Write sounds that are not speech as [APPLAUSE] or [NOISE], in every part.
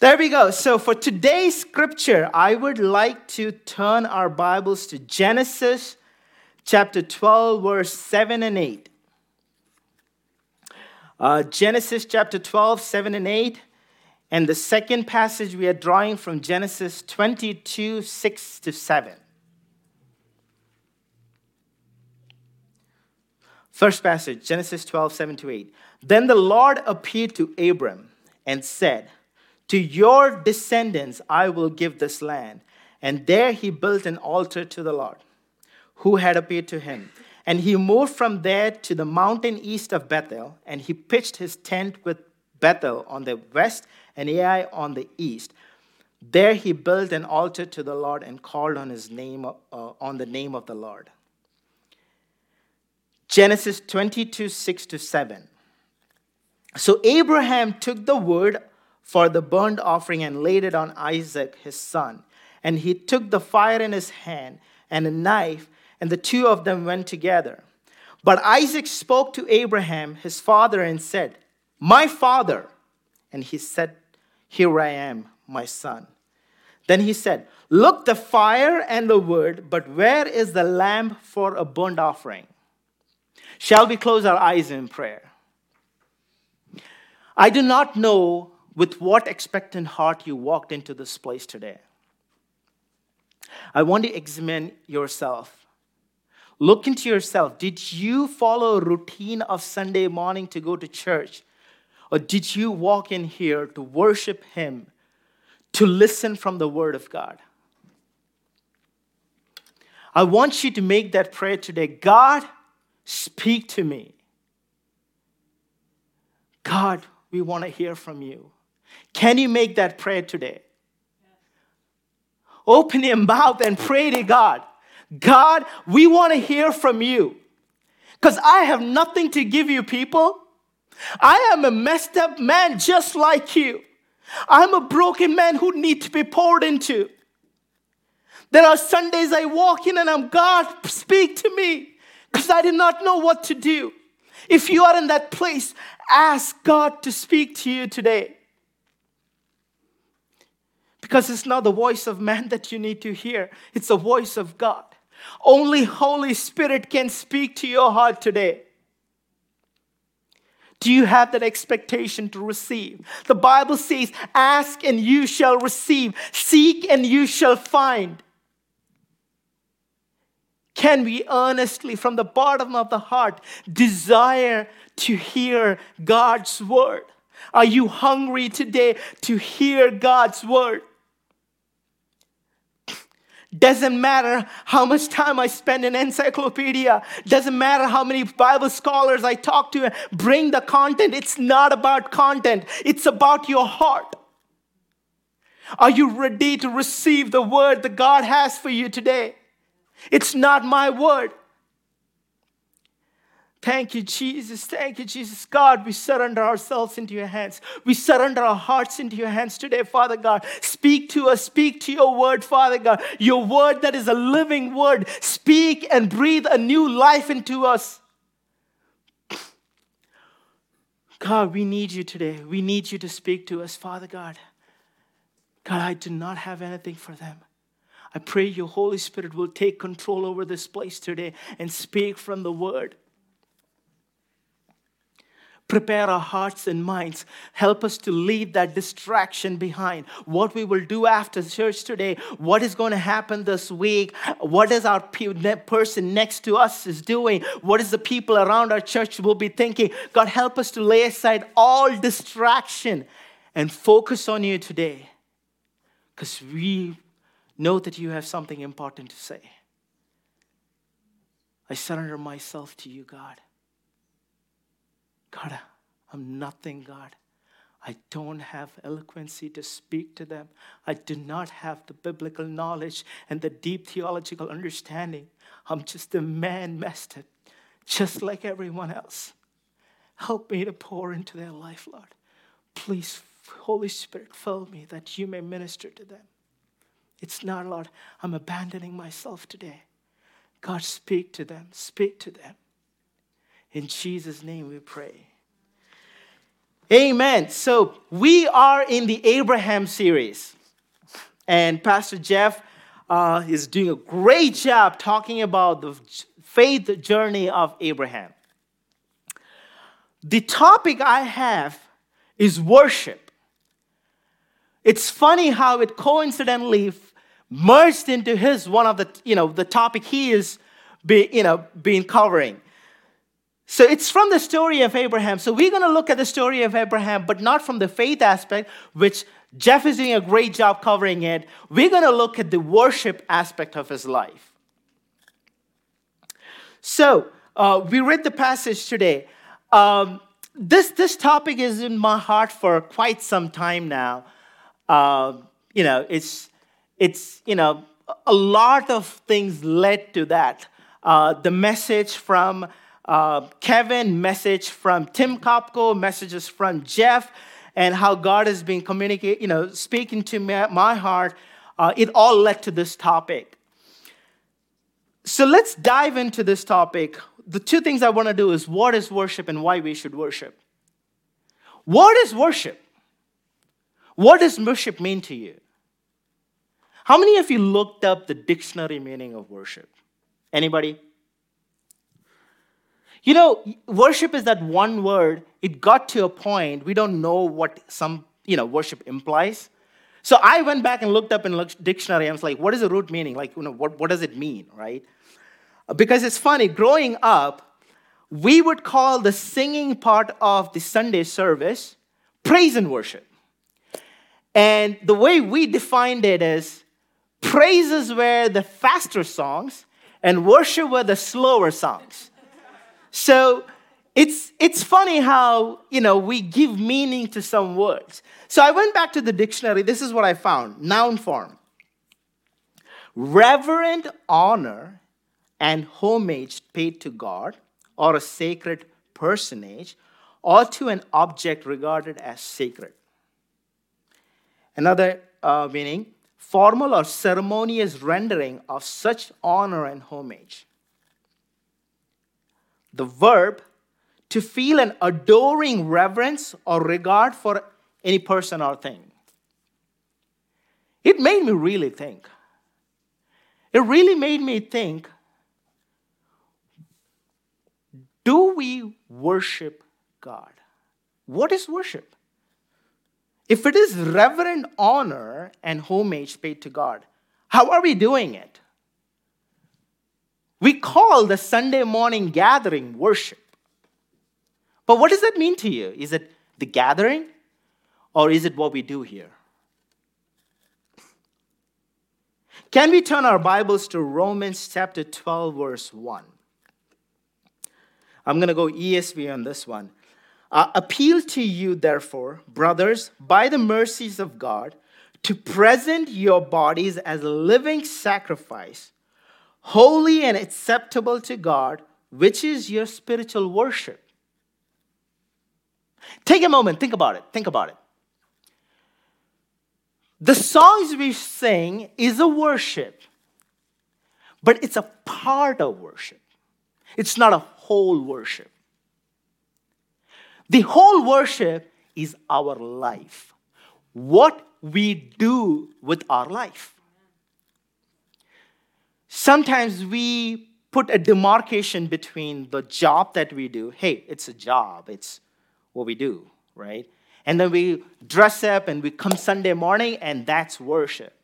There we go. So for today's scripture, I would like to turn our Bibles to Genesis chapter 12, verse 7 and 8. Uh, Genesis chapter 12, 7 and 8. And the second passage we are drawing from Genesis 22, 6 to 7. First passage, Genesis 12, 7 to 8. Then the Lord appeared to Abram and said, to your descendants I will give this land. And there he built an altar to the Lord, who had appeared to him. And he moved from there to the mountain east of Bethel, and he pitched his tent with Bethel on the west and Ai on the east. There he built an altar to the Lord and called on his name uh, on the name of the Lord. Genesis 22, 6 to 7. So Abraham took the word for the burnt offering and laid it on Isaac, his son. And he took the fire in his hand and a knife, and the two of them went together. But Isaac spoke to Abraham, his father, and said, My father. And he said, Here I am, my son. Then he said, Look, the fire and the wood, but where is the lamb for a burnt offering? Shall we close our eyes in prayer? I do not know with what expectant heart you walked into this place today. I want to examine yourself. Look into yourself. Did you follow a routine of Sunday morning to go to church? Or did you walk in here to worship Him, to listen from the Word of God? I want you to make that prayer today God, speak to me. God, we want to hear from you. Can you make that prayer today? Open your mouth and pray to God. God, we want to hear from you. Because I have nothing to give you, people. I am a messed up man just like you. I'm a broken man who needs to be poured into. There are Sundays I walk in and I'm, God, speak to me because I did not know what to do. If you are in that place, ask God to speak to you today. Because it's not the voice of man that you need to hear, it's the voice of God. Only Holy Spirit can speak to your heart today. Do you have that expectation to receive? The Bible says, Ask and you shall receive, seek and you shall find. Can we earnestly, from the bottom of the heart, desire to hear God's word? Are you hungry today to hear God's word? Doesn't matter how much time I spend in encyclopedia. Doesn't matter how many Bible scholars I talk to. Bring the content. It's not about content. It's about your heart. Are you ready to receive the word that God has for you today? It's not my word. Thank you, Jesus. Thank you, Jesus. God, we surrender ourselves into your hands. We surrender our hearts into your hands today, Father God. Speak to us. Speak to your word, Father God. Your word that is a living word. Speak and breathe a new life into us. God, we need you today. We need you to speak to us, Father God. God, I do not have anything for them. I pray your Holy Spirit will take control over this place today and speak from the word prepare our hearts and minds. Help us to leave that distraction behind. What we will do after church today, what is going to happen this week, what is our person next to us is doing, what is the people around our church will be thinking. God, help us to lay aside all distraction and focus on you today because we know that you have something important to say. I surrender myself to you, God. God, I'm nothing, God. I don't have eloquency to speak to them. I do not have the biblical knowledge and the deep theological understanding. I'm just a man messed up, just like everyone else. Help me to pour into their life, Lord. Please, Holy Spirit, fill me that you may minister to them. It's not, Lord, I'm abandoning myself today. God, speak to them, speak to them. In Jesus' name we pray. Amen. So we are in the Abraham series, and Pastor Jeff uh, is doing a great job talking about the faith journey of Abraham. The topic I have is worship. It's funny how it coincidentally merged into his one of the you know the topic he is be, you know being covering. So it's from the story of Abraham. So we're going to look at the story of Abraham, but not from the faith aspect, which Jeff is doing a great job covering it. We're going to look at the worship aspect of his life. So uh, we read the passage today. Um, this, this topic is in my heart for quite some time now. Uh, you know, it's, it's, you know, a lot of things led to that. Uh, the message from uh, Kevin, message from Tim Kopko, messages from Jeff, and how God has been communicating, you know, speaking to my heart. Uh, it all led to this topic. So let's dive into this topic. The two things I want to do is what is worship and why we should worship. What is worship? What does worship mean to you? How many of you looked up the dictionary meaning of worship? Anybody? You know, worship is that one word. It got to a point we don't know what some, you know, worship implies. So I went back and looked up in dictionary. I was like, what is the root meaning? Like, you know, what, what does it mean, right? Because it's funny, growing up, we would call the singing part of the Sunday service praise and worship. And the way we defined it is praises were the faster songs and worship were the slower songs. So it's, it's funny how, you know, we give meaning to some words. So I went back to the dictionary. This is what I found noun form reverent honor and homage paid to God or a sacred personage or to an object regarded as sacred. Another uh, meaning formal or ceremonious rendering of such honor and homage the verb to feel an adoring reverence or regard for any person or thing. It made me really think. It really made me think do we worship God? What is worship? If it is reverent honor and homage paid to God, how are we doing it? We call the Sunday morning gathering worship. But what does that mean to you? Is it the gathering or is it what we do here? Can we turn our Bibles to Romans chapter 12, verse 1? I'm going to go ESV on this one. I appeal to you, therefore, brothers, by the mercies of God, to present your bodies as a living sacrifice holy and acceptable to God, which is your spiritual worship. Take a moment, think about it, think about it. The songs we sing is a worship, but it's a part of worship. It's not a whole worship. The whole worship is our life, what we do with our life. Sometimes we put a demarcation between the job that we do. Hey, it's a job, it's what we do, right? And then we dress up and we come Sunday morning, and that's worship.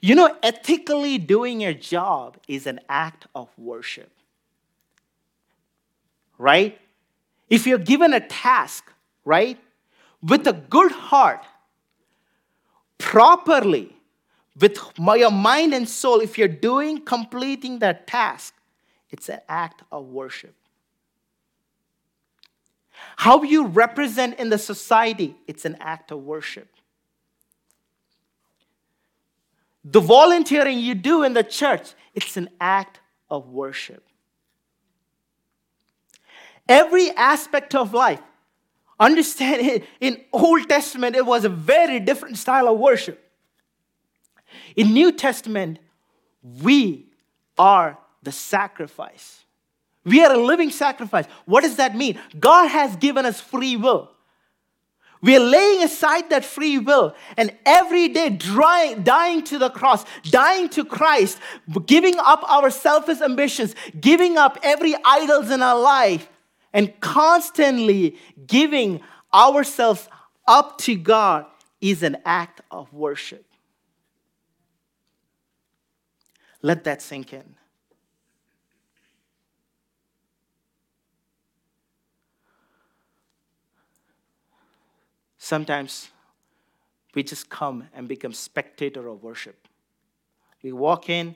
You know, ethically doing your job is an act of worship, right? If you're given a task, right, with a good heart, properly, with your mind and soul, if you're doing, completing that task, it's an act of worship. How you represent in the society, it's an act of worship. The volunteering you do in the church, it's an act of worship. Every aspect of life, understand it, [LAUGHS] in Old Testament, it was a very different style of worship. In New Testament, we are the sacrifice. We are a living sacrifice. What does that mean? God has given us free will. We are laying aside that free will and every day drying, dying to the cross, dying to Christ, giving up our selfish ambitions, giving up every idols in our life, and constantly giving ourselves up to God is an act of worship. Let that sink in. Sometimes we just come and become spectator of worship. We walk in,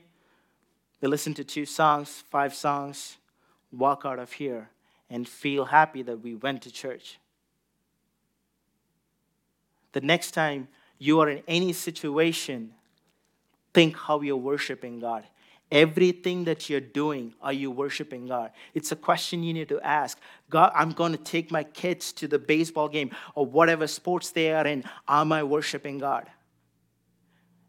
we listen to two songs, five songs, walk out of here and feel happy that we went to church. The next time you are in any situation, think how you're worshiping God. Everything that you're doing, are you worshiping God? It's a question you need to ask. God, I'm going to take my kids to the baseball game or whatever sports they are in. Am I worshiping God?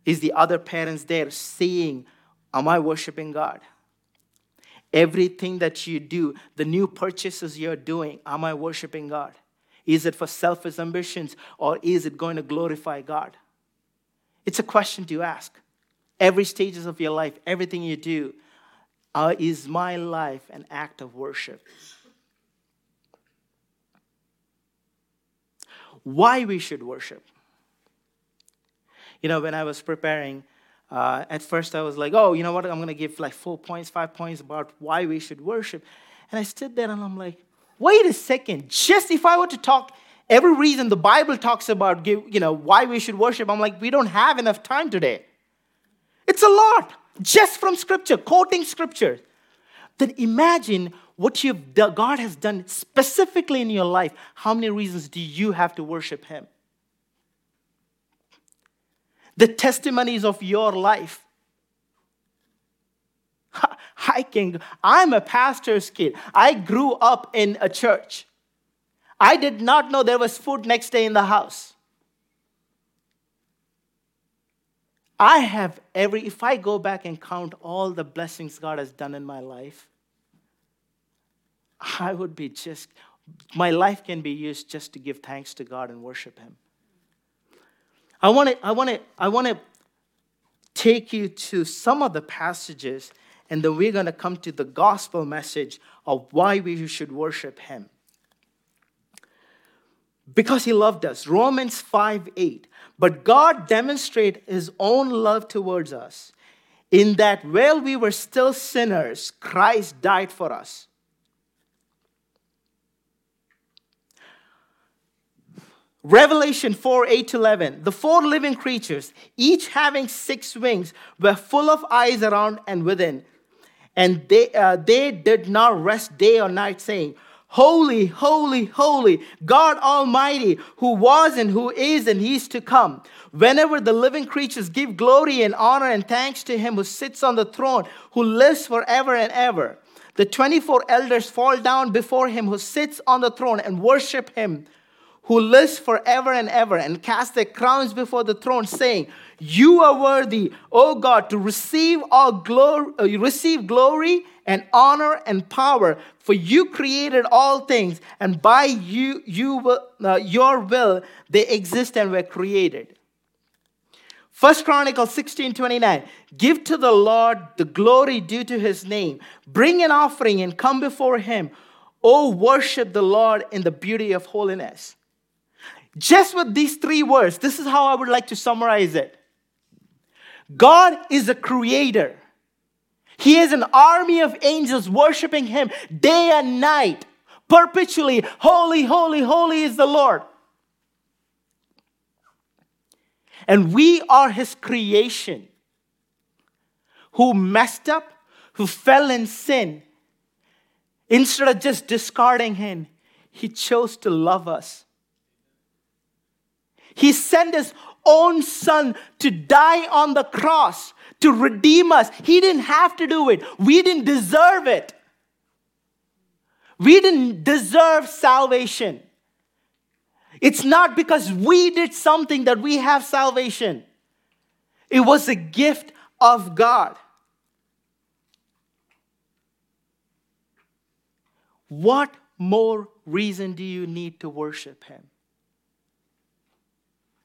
Is the other parents there seeing, am I worshiping God? Everything that you do, the new purchases you're doing, am I worshiping God? Is it for selfish ambitions or is it going to glorify God? It's a question to ask every stages of your life, everything you do, uh, is my life an act of worship? Why we should worship? You know, when I was preparing, uh, at first I was like, oh, you know what? I'm going to give like four points, five points about why we should worship. And I stood there and I'm like, wait a second. Just if I were to talk every reason the Bible talks about, give, you know, why we should worship, I'm like, we don't have enough time today. It's a lot just from scripture, quoting scripture. Then imagine what you've done, God has done specifically in your life. How many reasons do you have to worship Him? The testimonies of your life. Can, I'm a pastor's kid. I grew up in a church. I did not know there was food next day in the house. I have every, if I go back and count all the blessings God has done in my life, [LAUGHS] I would be just, my life can be used just to give thanks to God and worship Him. I want to, I want to, I want to take you to some of the passages, and then we're going to come to the gospel message of why we should worship Him. Because He loved us. Romans 5 8. But God demonstrated his own love towards us in that while we were still sinners, Christ died for us. Revelation 4 8 to 11. The four living creatures, each having six wings, were full of eyes around and within. And they, uh, they did not rest day or night, saying, Holy, holy, holy, God Almighty, who was and who is and He's to come. Whenever the living creatures give glory and honor and thanks to Him who sits on the throne, who lives forever and ever, the 24 elders fall down before Him who sits on the throne and worship Him who lives forever and ever and cast their crowns before the throne, saying, You are worthy, O God, to receive all glory, uh, receive glory and honor and power, for you created all things, and by you, you will, uh, your will, they exist and were created. First Chronicles 16 29. Give to the Lord the glory due to his name. Bring an offering and come before him. Oh, worship the Lord in the beauty of holiness. Just with these three words, this is how I would like to summarize it God is a creator. He is an army of angels worshiping him day and night, perpetually. Holy, holy, holy is the Lord. And we are his creation who messed up, who fell in sin. Instead of just discarding him, he chose to love us. He sent his own son to die on the cross to redeem us. He didn't have to do it, we didn't deserve it. We didn't deserve salvation. It's not because we did something that we have salvation, it was a gift of God. What more reason do you need to worship Him?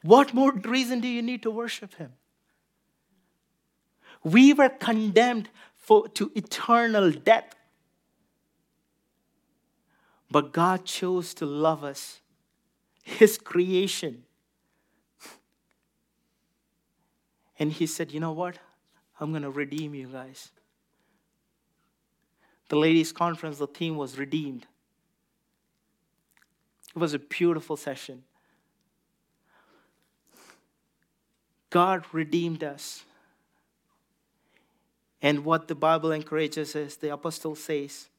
What more reason do you need to worship Him? We were condemned for, to eternal death. But God chose to love us, His creation. And He said, You know what? I'm going to redeem you guys. The ladies' conference, the theme was redeemed. It was a beautiful session. God redeemed us. And what the Bible encourages is the apostle says,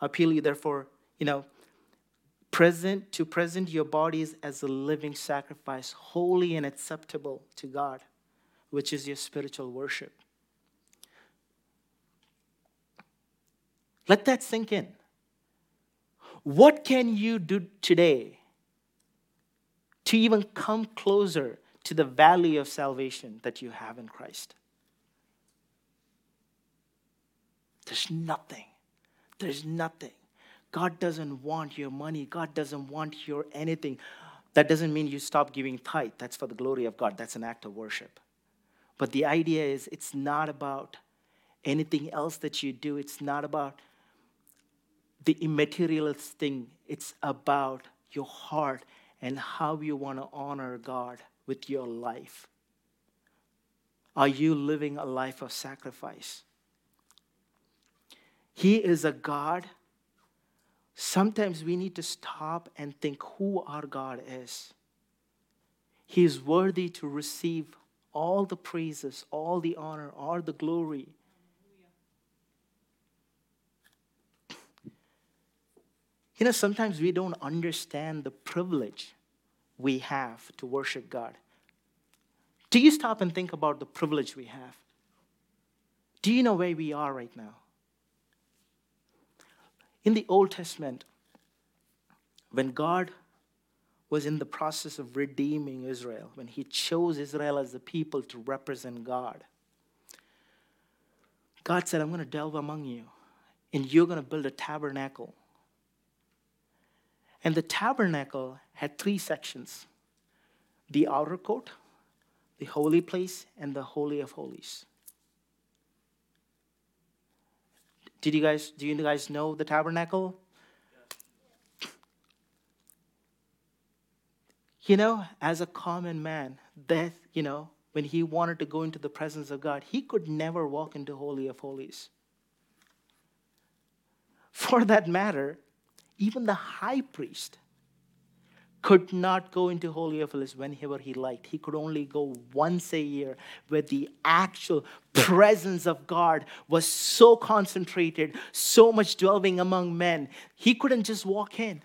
appeal you therefore, you know, present to present your bodies as a living sacrifice, holy and acceptable to God, which is your spiritual worship. Let that sink in. What can you do today to even come closer to the value of salvation that you have in Christ? There's nothing. There's nothing. God doesn't want your money. God doesn't want your anything. That doesn't mean you stop giving tithe. That's for the glory of God. That's an act of worship. But the idea is it's not about anything else that you do. It's not about the immaterialist thing, it's about your heart and how you want to honor God with your life. Are you living a life of sacrifice? He is a God. Sometimes we need to stop and think who our God is. He is worthy to receive all the praises, all the honor, all the glory. You know, sometimes we don't understand the privilege we have to worship God. Do you stop and think about the privilege we have? Do you know where we are right now? In the Old Testament, when God was in the process of redeeming Israel, when He chose Israel as the people to represent God, God said, I'm going to delve among you, and you're going to build a tabernacle and the tabernacle had three sections the outer court, the holy place, and the holy of holies. Did you guys do you guys know the tabernacle? You know, as a common man, that, you know, when he wanted to go into the presence of God, he could never walk into Holy of Holies. For that matter, even the high priest could not go into Holy of Holies whenever he liked. He could only go once a year where the actual presence of God was so concentrated, so much dwelling among men. He couldn't just walk in.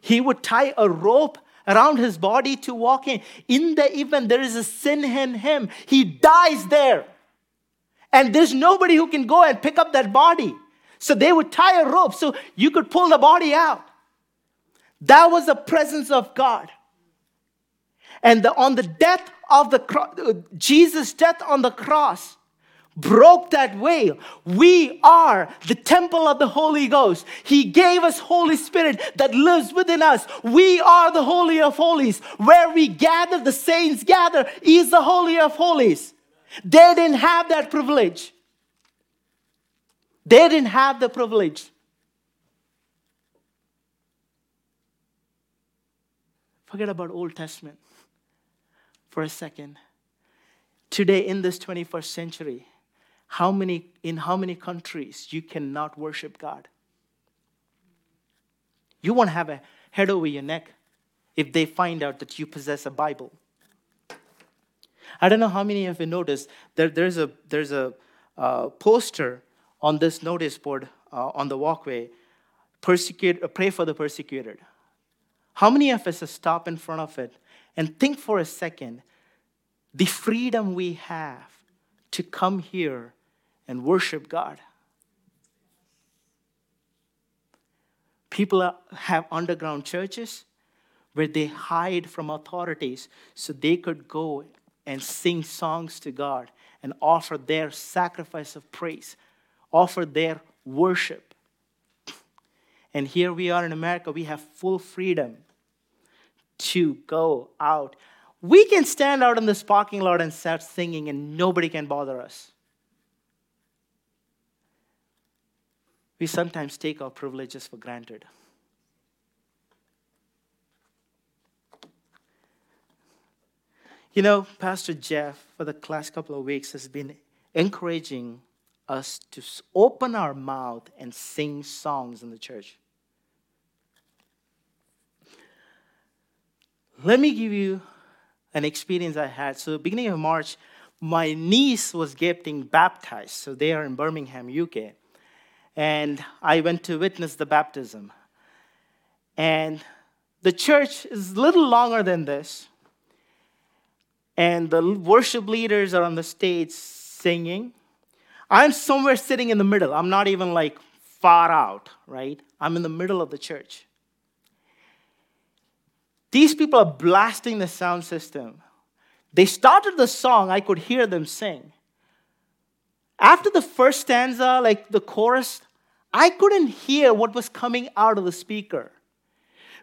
He would tie a rope around his body to walk in. In the event there is a sin in him, he dies there. And there's nobody who can go and pick up that body. So they would tie a rope so you could pull the body out. That was the presence of God. And the, on the death of the cross, uh, Jesus' death on the cross broke that veil. We are the temple of the Holy Ghost. He gave us Holy Spirit that lives within us. We are the Holy of Holies. Where we gather, the saints gather, is the Holy of Holies. They didn't have that privilege. They didn't have the privilege. Forget about Old Testament for a second. Today, in this 21st century, how many, in how many countries you cannot worship God? You won't have a head over your neck if they find out that you possess a Bible. I don't know how many of you noticed that there's a, there's a uh, poster on this notice board uh, on the walkway persecute, uh, pray for the persecuted. How many of us stop in front of it and think for a second the freedom we have to come here and worship God? People have underground churches where they hide from authorities so they could go and sing songs to God and offer their sacrifice of praise offer their worship. And here we are in America, we have full freedom to go out. We can stand out in this parking lot and start singing, and nobody can bother us. We sometimes take our privileges for granted. You know, Pastor Jeff, for the last couple of weeks, has been encouraging us to open our mouth and sing songs in the church. Let me give you an experience I had. So, beginning of March, my niece was getting baptized. So, they are in Birmingham, UK. And I went to witness the baptism. And the church is a little longer than this and the worship leaders are on the stage singing. I'm somewhere sitting in the middle. I'm not even like far out, right? I'm in the middle of the church. These people are blasting the sound system. They started the song, I could hear them sing. After the first stanza, like the chorus, I couldn't hear what was coming out of the speaker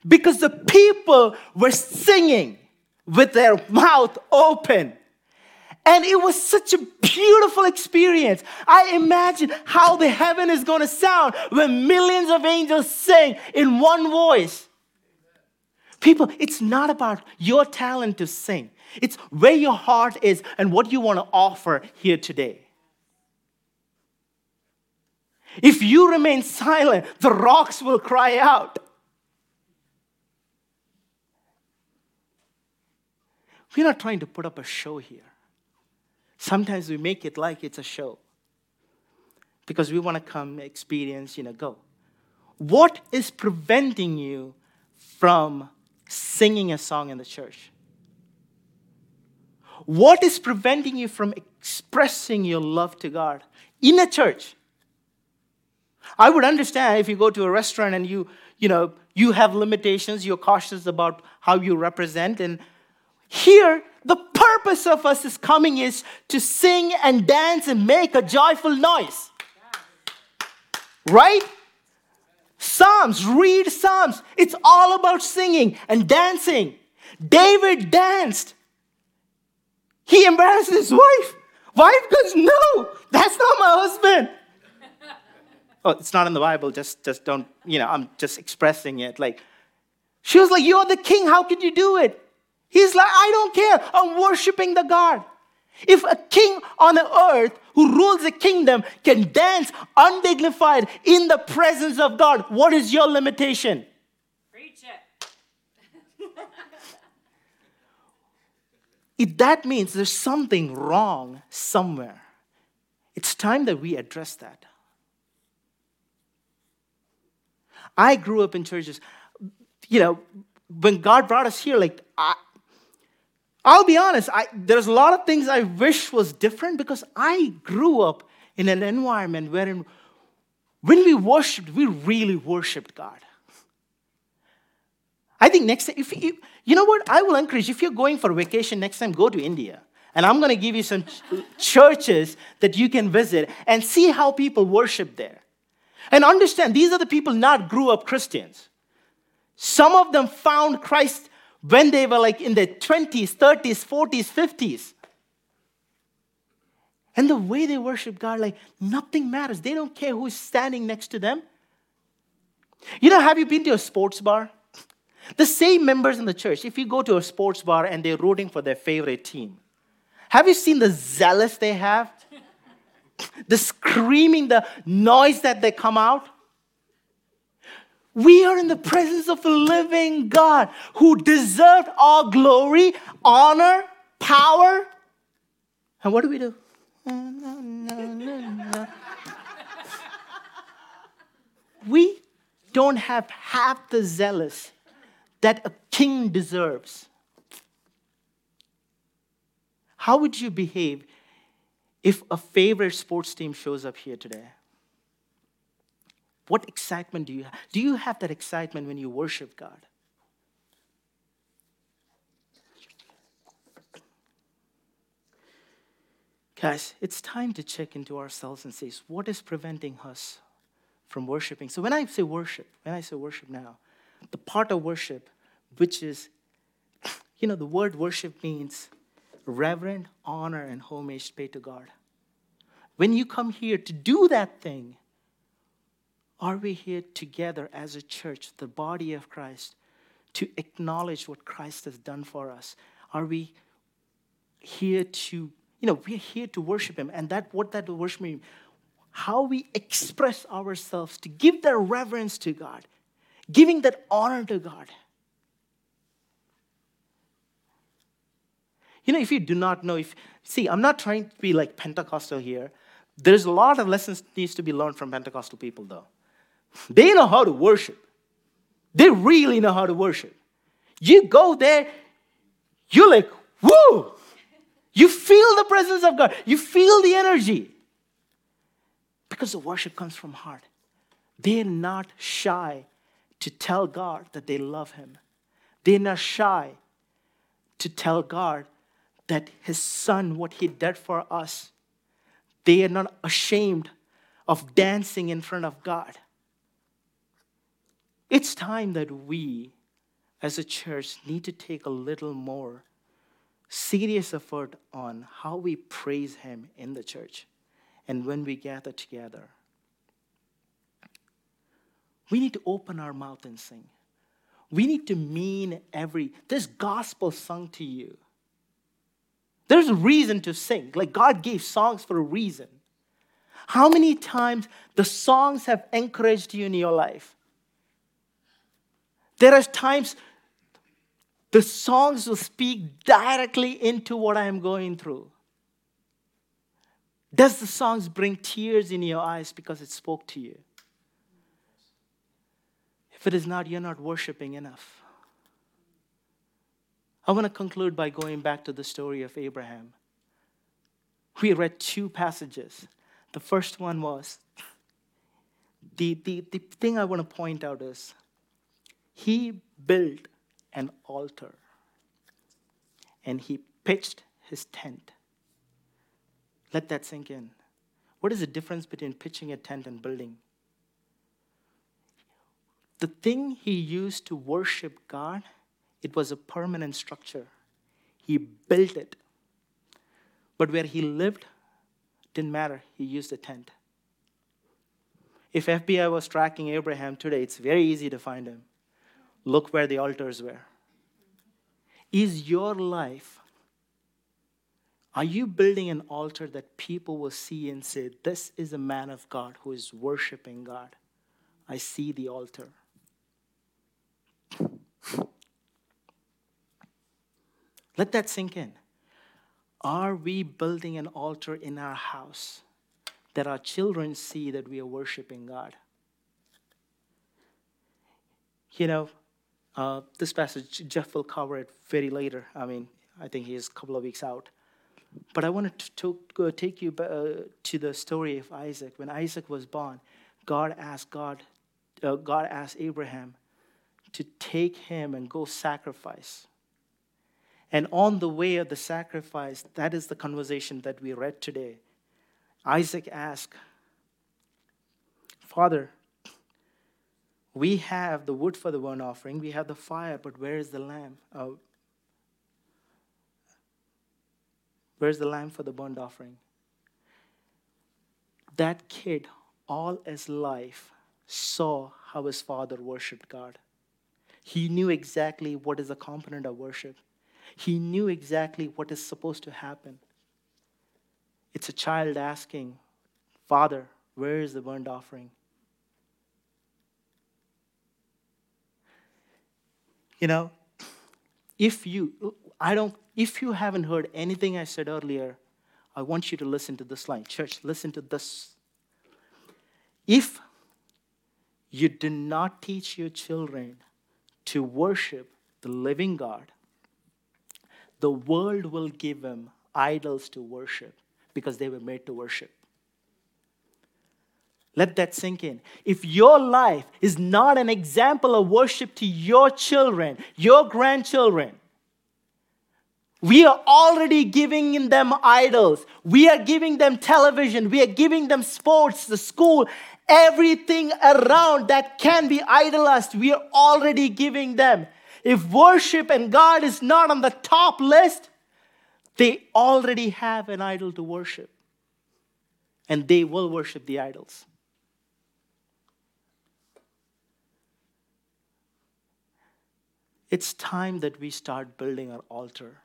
because the people were singing with their mouth open. And it was such a beautiful experience. I imagine how the heaven is going to sound when millions of angels sing in one voice. People, it's not about your talent to sing, it's where your heart is and what you want to offer here today. If you remain silent, the rocks will cry out. We're not trying to put up a show here. Sometimes we make it like it's a show because we want to come experience, you know, go. What is preventing you from singing a song in the church? What is preventing you from expressing your love to God in a church? I would understand if you go to a restaurant and you, you know, you have limitations, you're cautious about how you represent, and here, the purpose of us is coming is to sing and dance and make a joyful noise. Right? Psalms, read Psalms. It's all about singing and dancing. David danced. He embarrassed his wife. Wife goes, No, that's not my husband. [LAUGHS] oh, it's not in the Bible. Just, just don't, you know, I'm just expressing it. Like, she was like, You're the king. How could you do it? He's like, I don't care. I'm worshiping the God. If a king on the earth who rules a kingdom can dance undignified in the presence of God, what is your limitation? Preach it. [LAUGHS] if that means there's something wrong somewhere, it's time that we address that. I grew up in churches, you know, when God brought us here, like, I, I'll be honest, I, there's a lot of things I wish was different because I grew up in an environment wherein when we worshiped, we really worshiped God. I think next time, if you, you know what, I will encourage, if you're going for vacation next time, go to India. And I'm going to give you some ch- churches that you can visit and see how people worship there. And understand, these are the people not grew up Christians. Some of them found Christ when they were like in their 20s, 30s, 40s, 50s. And the way they worship God, like nothing matters. They don't care who's standing next to them. You know, have you been to a sports bar? The same members in the church, if you go to a sports bar and they're rooting for their favorite team, have you seen the zealous they have? [LAUGHS] the screaming, the noise that they come out? We are in the presence of a living God who deserved all glory, honor, power. And what do we do? we don't have half the zealous that a king deserves. How would you behave if a favorite sports team shows up here today? What excitement do you have? Do you have that excitement when you worship God? Guys, it's time to check into ourselves and say, what is preventing us from worshiping? So, when I say worship, when I say worship now, the part of worship which is You know, the word worship means reverent honor and homage paid to God. When you come here to do that thing, are we here together as a church, the body of Christ, to acknowledge what Christ has done for us? Are we here to, you know, we're here to worship Him, and that what that worship means, how we express ourselves to give that reverence to God, giving that honor to God. You know, if you do not know, if see, I'm not trying to be like Pentecostal here. There's a lot of lessons needs to be learned from Pentecostal people, though. They know how to worship. They really know how to worship. You go there, you're like, whoa! You feel the presence of God. You feel the energy. Because the worship comes from heart. They're not shy to tell God that they love Him. They're not shy to tell God that His Son, what He did for us, they are not ashamed of dancing in front of God. It's time that we, as a church, need to take a little more serious effort on how we praise Him in the church and when we gather together. We need to open our mouth and sing. We need to mean every, this gospel sung to you. There's a reason to sing. Like God gave songs for a reason. How many times the songs have encouraged you in your life? There are times the songs will speak directly into what I am going through. Does the songs bring tears in your eyes because it spoke to you? If it is not, you're not worshiping enough. I want to conclude by going back to the story of Abraham. We read two passages. The first one was the, the, the thing I want to point out is he built an altar and he pitched his tent. Let that sink in. What is the difference between pitching a tent and building? The thing he used to worship God, it was a permanent structure. He built it. But where he lived, didn't matter. He used a tent. If FBI was tracking Abraham today, it's very easy to find him. Look where the altars were. Is your life, are you building an altar that people will see and say, This is a man of God who is worshiping God? I see the altar. Let that sink in. Are we building an altar in our house that our children see that we are worshiping God? You know, uh, this passage, Jeff will cover it very later. I mean, I think he's a couple of weeks out. But I wanted to, to take you uh, to the story of Isaac. When Isaac was born, God asked God, uh, God asked Abraham to take him and go sacrifice. And on the way of the sacrifice, that is the conversation that we read today. Isaac asked, Father, we have the wood for the burnt offering, we have the fire, but where is the lamb? Uh, where's the lamb for the burnt offering? That kid, all his life, saw how his father worshiped God. He knew exactly what is a component of worship. He knew exactly what is supposed to happen. It's a child asking, Father, where is the burnt offering? You know, if you, I don't, if you haven't heard anything I said earlier, I want you to listen to this line. Church, listen to this. If you do not teach your children to worship the living God, the world will give them idols to worship because they were made to worship. Let that sink in. If your life is not an example of worship to your children, your grandchildren, we are already giving them idols. We are giving them television. We are giving them sports, the school, everything around that can be idolized. We are already giving them. if worship and God is not on the top list, they already have an idol to worship. And they will worship the idols. It's time that we start building our altar